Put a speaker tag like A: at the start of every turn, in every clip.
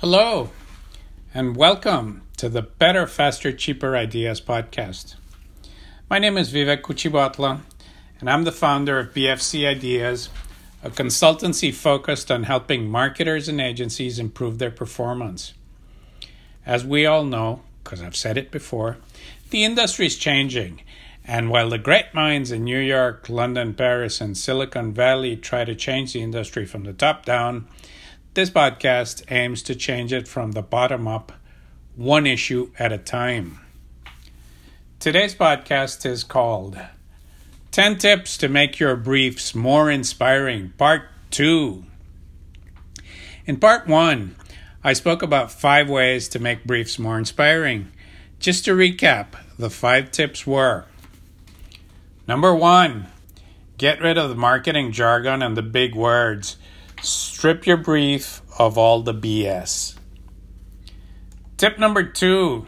A: Hello, and welcome to the Better, Faster, Cheaper Ideas podcast. My name is Vivek Kuchibhotla, and I'm the founder of BFC Ideas, a consultancy focused on helping marketers and agencies improve their performance. As we all know, because I've said it before, the industry is changing. And while the great minds in New York, London, Paris, and Silicon Valley try to change the industry from the top down, this podcast aims to change it from the bottom up, one issue at a time. Today's podcast is called 10 Tips to Make Your Briefs More Inspiring, Part 2. In Part 1, I spoke about five ways to make briefs more inspiring. Just to recap, the five tips were Number one, get rid of the marketing jargon and the big words. Strip your brief of all the BS. Tip number two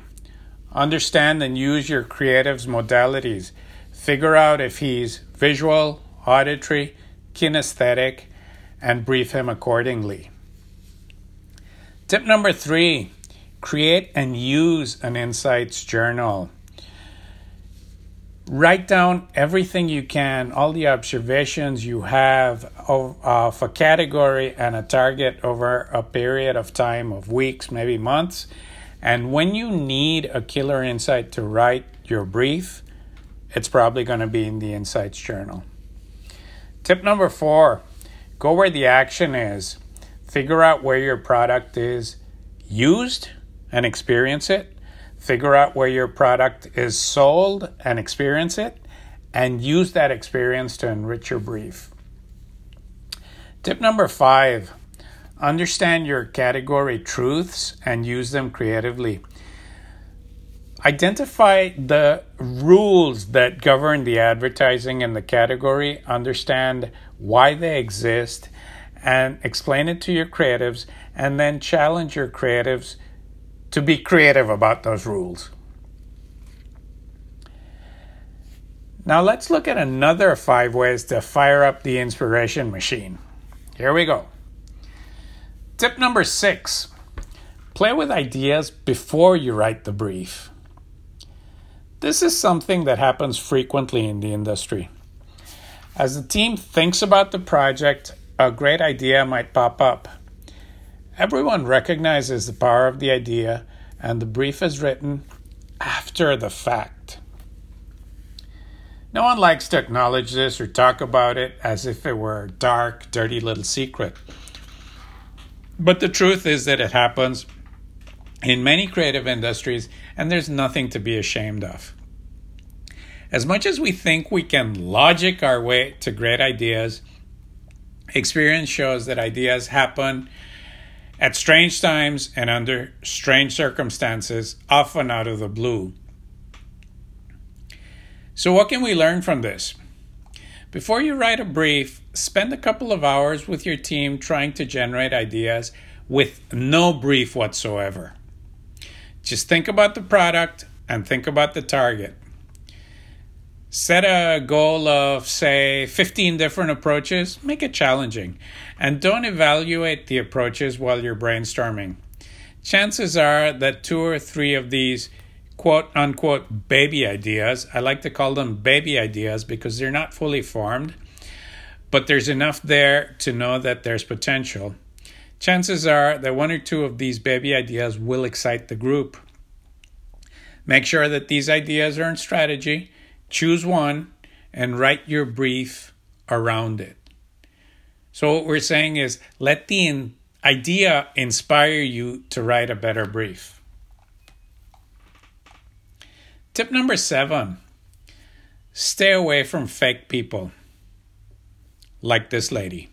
A: understand and use your creative's modalities. Figure out if he's visual, auditory, kinesthetic, and brief him accordingly. Tip number three create and use an insights journal. Write down everything you can, all the observations you have of, uh, of a category and a target over a period of time of weeks, maybe months. And when you need a killer insight to write your brief, it's probably going to be in the Insights Journal. Tip number four go where the action is. Figure out where your product is used and experience it figure out where your product is sold and experience it, and use that experience to enrich your brief. Tip number five understand your category truths and use them creatively. Identify the rules that govern the advertising in the category, understand why they exist, and explain it to your creatives, and then challenge your creatives to be creative about those rules. Now let's look at another five ways to fire up the inspiration machine. Here we go. Tip number six play with ideas before you write the brief. This is something that happens frequently in the industry. As the team thinks about the project, a great idea might pop up. Everyone recognizes the power of the idea, and the brief is written after the fact. No one likes to acknowledge this or talk about it as if it were a dark, dirty little secret. But the truth is that it happens in many creative industries, and there's nothing to be ashamed of. As much as we think we can logic our way to great ideas, experience shows that ideas happen at strange times and under strange circumstances, often out of the blue. So, what can we learn from this? Before you write a brief, spend a couple of hours with your team trying to generate ideas with no brief whatsoever. Just think about the product and think about the target. Set a goal of, say, 15 different approaches, make it challenging, and don't evaluate the approaches while you're brainstorming. Chances are that two or three of these quote unquote baby ideas, I like to call them baby ideas because they're not fully formed, but there's enough there to know that there's potential. Chances are that one or two of these baby ideas will excite the group. Make sure that these ideas are in strategy choose one and write your brief around it. So, what we're saying is let the idea inspire you to write a better brief. Tip number seven stay away from fake people like this lady.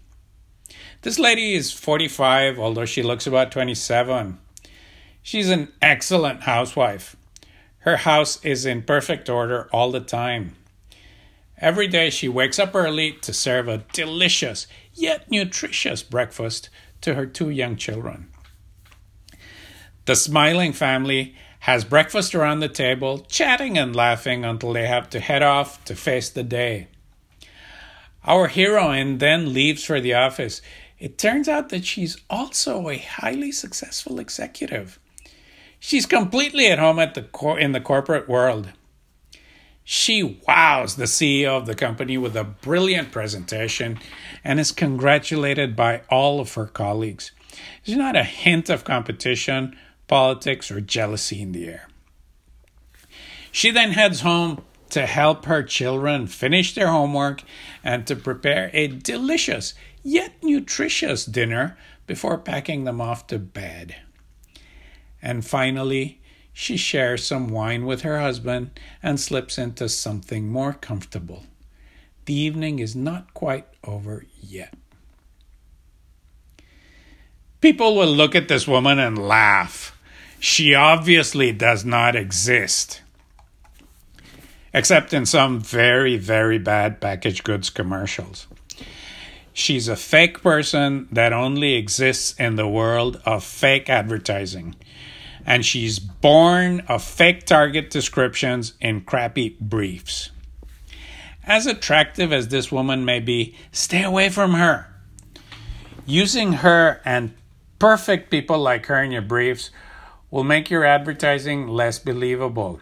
A: This lady is 45, although she looks about 27. She's an excellent housewife. Her house is in perfect order all the time. Every day she wakes up early to serve a delicious yet nutritious breakfast to her two young children. The smiling family has breakfast around the table, chatting and laughing until they have to head off to face the day. Our heroine then leaves for the office. it turns out that she's also a highly successful executive. She's completely at home at the cor- in the corporate world. She wows the CEO of the company with a brilliant presentation and is congratulated by all of her colleagues. There's not a hint of competition, politics, or jealousy in the air. She then heads home to help her children finish their homework and to prepare a delicious yet nutritious dinner before packing them off to bed. And finally, she shares some wine with her husband and slips into something more comfortable. The evening is not quite over yet. People will look at this woman and laugh. She obviously does not exist except in some very, very bad packaged goods commercials. She's a fake person that only exists in the world of fake advertising. And she's born of fake target descriptions in crappy briefs. As attractive as this woman may be, stay away from her. Using her and perfect people like her in your briefs will make your advertising less believable.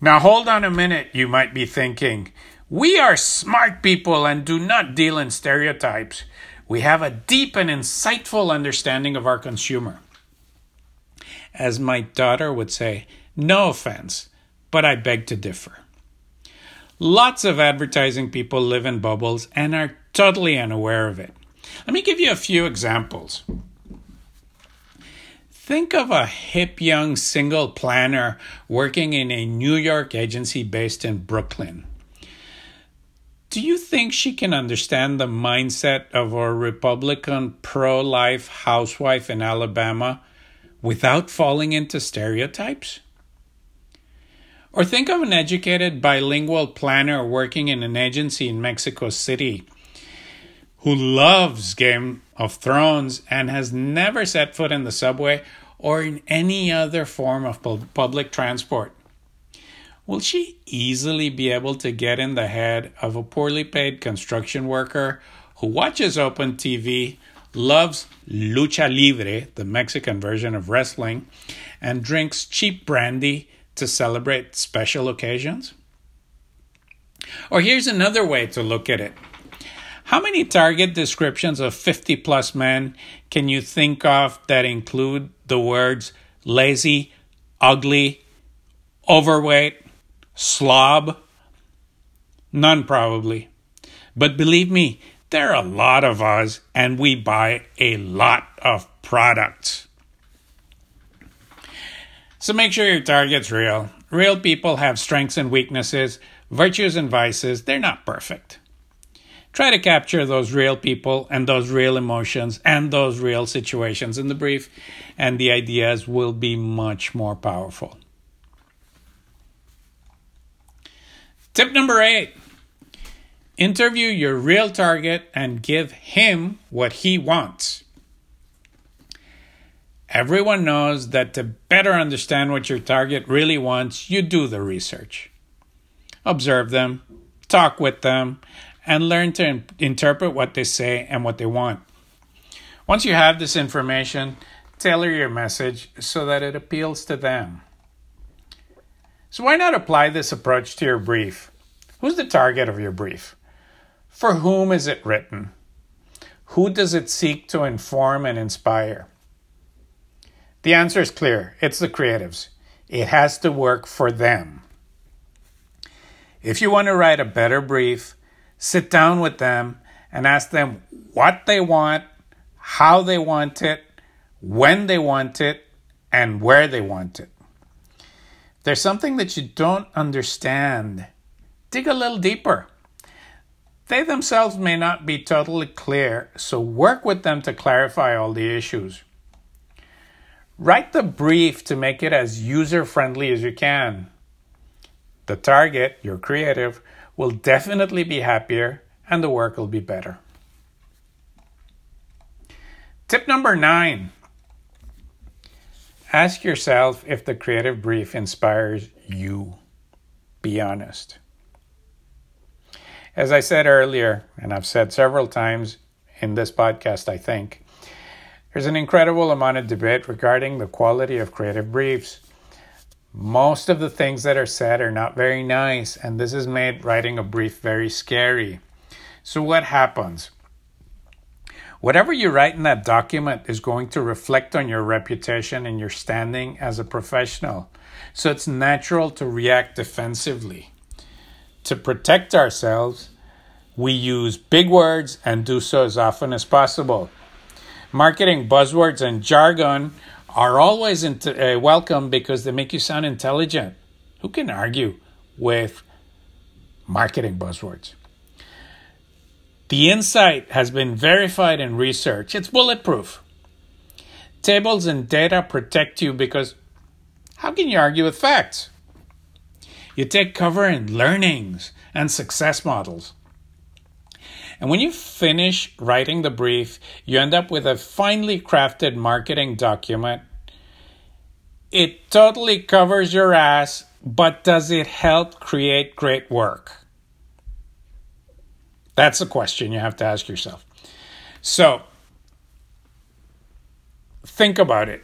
A: Now, hold on a minute, you might be thinking. We are smart people and do not deal in stereotypes. We have a deep and insightful understanding of our consumer. As my daughter would say, no offense, but I beg to differ. Lots of advertising people live in bubbles and are totally unaware of it. Let me give you a few examples. Think of a hip young single planner working in a New York agency based in Brooklyn. Do you think she can understand the mindset of a Republican pro life housewife in Alabama without falling into stereotypes? Or think of an educated bilingual planner working in an agency in Mexico City who loves Game of Thrones and has never set foot in the subway or in any other form of public transport. Will she easily be able to get in the head of a poorly paid construction worker who watches open TV, loves lucha libre, the Mexican version of wrestling, and drinks cheap brandy to celebrate special occasions? Or here's another way to look at it how many target descriptions of 50 plus men can you think of that include the words lazy, ugly, overweight, slob? None, probably. But believe me, there are a lot of us, and we buy a lot of products. So make sure your target's real. Real people have strengths and weaknesses, virtues and vices. They're not perfect. Try to capture those real people and those real emotions and those real situations in the brief, and the ideas will be much more powerful. Tip number eight interview your real target and give him what he wants. Everyone knows that to better understand what your target really wants, you do the research. Observe them, talk with them, and learn to interpret what they say and what they want. Once you have this information, tailor your message so that it appeals to them. So, why not apply this approach to your brief? Who's the target of your brief? For whom is it written? Who does it seek to inform and inspire? The answer is clear it's the creatives. It has to work for them. If you want to write a better brief, sit down with them and ask them what they want, how they want it, when they want it, and where they want it. There's something that you don't understand, dig a little deeper. They themselves may not be totally clear, so work with them to clarify all the issues. Write the brief to make it as user friendly as you can. The target, your creative, will definitely be happier and the work will be better. Tip number nine ask yourself if the creative brief inspires you. Be honest. As I said earlier, and I've said several times in this podcast, I think. There's an incredible amount of debate regarding the quality of creative briefs. Most of the things that are said are not very nice, and this has made writing a brief very scary. So, what happens? Whatever you write in that document is going to reflect on your reputation and your standing as a professional. So it's natural to react defensively. To protect ourselves, we use big words and do so as often as possible. Marketing buzzwords and jargon are always uh, welcome because they make you sound intelligent. Who can argue with marketing buzzwords? The insight has been verified in research. It's bulletproof. Tables and data protect you because how can you argue with facts? You take cover in learnings and success models. And when you finish writing the brief, you end up with a finely crafted marketing document. It totally covers your ass, but does it help create great work? That's the question you have to ask yourself. So, think about it.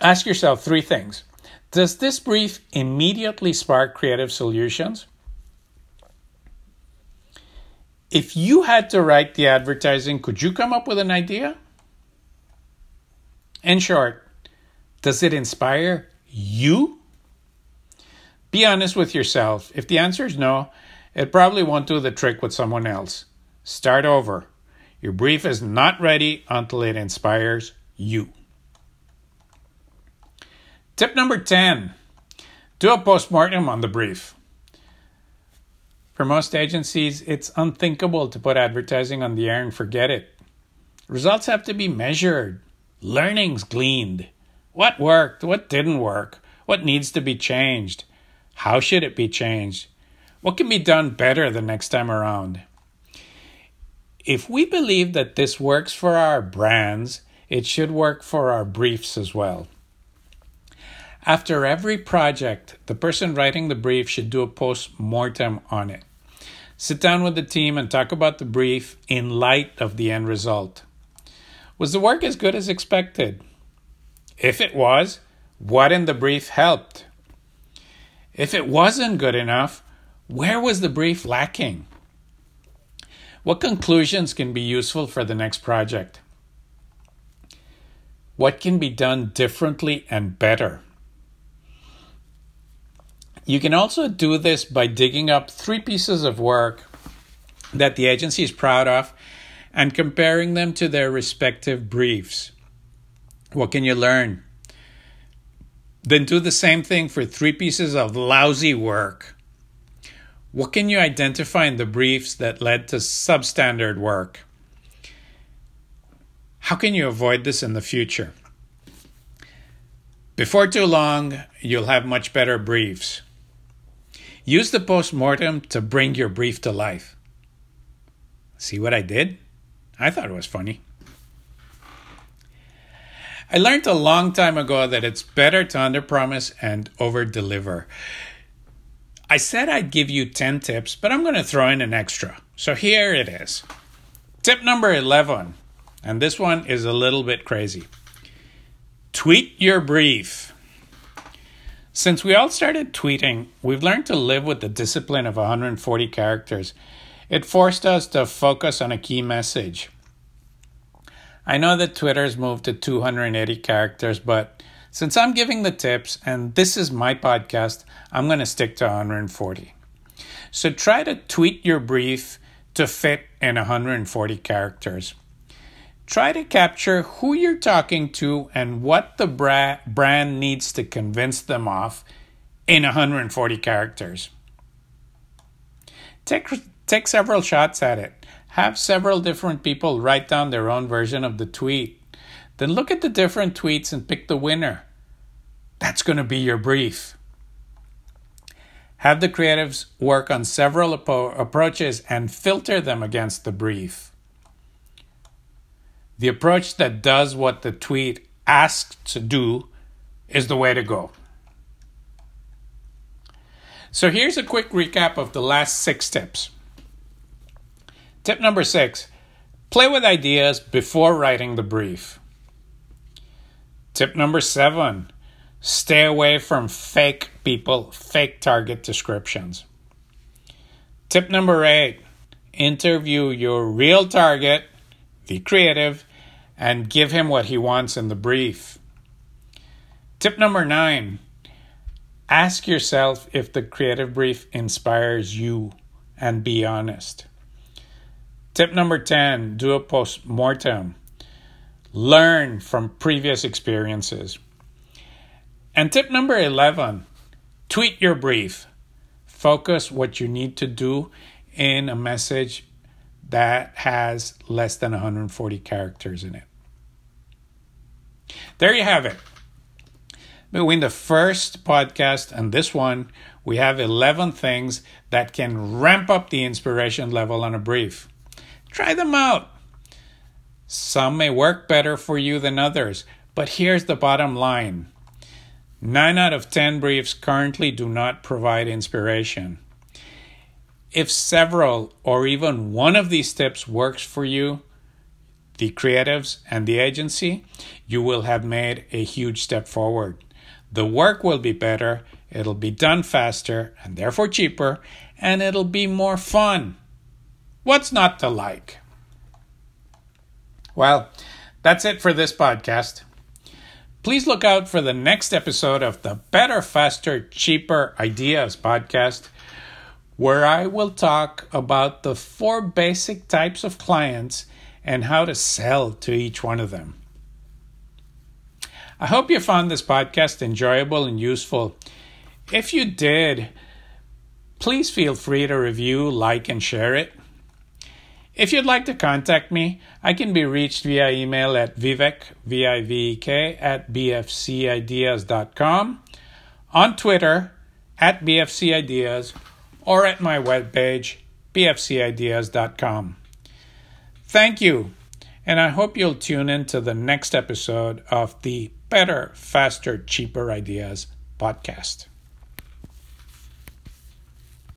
A: Ask yourself three things. Does this brief immediately spark creative solutions? If you had to write the advertising, could you come up with an idea? In short, does it inspire you? Be honest with yourself. If the answer is no, it probably won't do the trick with someone else. Start over. Your brief is not ready until it inspires you. Tip number 10 do a postmortem on the brief. For most agencies, it's unthinkable to put advertising on the air and forget it. Results have to be measured, learnings gleaned. What worked? What didn't work? What needs to be changed? How should it be changed? What can be done better the next time around? If we believe that this works for our brands, it should work for our briefs as well. After every project, the person writing the brief should do a post mortem on it. Sit down with the team and talk about the brief in light of the end result. Was the work as good as expected? If it was, what in the brief helped? If it wasn't good enough, where was the brief lacking? What conclusions can be useful for the next project? What can be done differently and better? You can also do this by digging up three pieces of work that the agency is proud of and comparing them to their respective briefs. What can you learn? Then do the same thing for three pieces of lousy work what can you identify in the briefs that led to substandard work? How can you avoid this in the future? Before too long, you'll have much better briefs. Use the postmortem to bring your brief to life. See what I did? I thought it was funny. I learned a long time ago that it's better to underpromise and overdeliver. I said I'd give you 10 tips, but I'm going to throw in an extra. So here it is. Tip number 11, and this one is a little bit crazy. Tweet your brief. Since we all started tweeting, we've learned to live with the discipline of 140 characters. It forced us to focus on a key message. I know that Twitter's moved to 280 characters, but since I'm giving the tips and this is my podcast, I'm going to stick to 140. So try to tweet your brief to fit in 140 characters. Try to capture who you're talking to and what the bra- brand needs to convince them of in 140 characters. Take, take several shots at it. Have several different people write down their own version of the tweet then look at the different tweets and pick the winner. That's going to be your brief. Have the creatives work on several apo- approaches and filter them against the brief. The approach that does what the tweet asks to do is the way to go. So here's a quick recap of the last six tips. Tip number six play with ideas before writing the brief. Tip number seven stay away from fake people, fake target descriptions. Tip number eight interview your real target, the creative, and give him what he wants in the brief. Tip number nine ask yourself if the creative brief inspires you and be honest. Tip number 10 do a post mortem. Learn from previous experiences. And tip number 11 tweet your brief. Focus what you need to do in a message that has less than 140 characters in it. There you have it. Between the first podcast and this one, we have 11 things that can ramp up the inspiration level on a brief. Try them out. Some may work better for you than others, but here's the bottom line 9 out of 10 briefs currently do not provide inspiration. If several or even one of these tips works for you, the creatives, and the agency, you will have made a huge step forward. The work will be better, it'll be done faster and therefore cheaper, and it'll be more fun. What's not to like? Well, that's it for this podcast. Please look out for the next episode of the Better, Faster, Cheaper Ideas podcast, where I will talk about the four basic types of clients and how to sell to each one of them. I hope you found this podcast enjoyable and useful. If you did, please feel free to review, like, and share it. If you'd like to contact me, I can be reached via email at vivek, V-I-V-E-K, at bfcideas.com, on Twitter, at bfcideas, or at my webpage, bfcideas.com. Thank you, and I hope you'll tune in to the next episode of the Better, Faster, Cheaper Ideas podcast.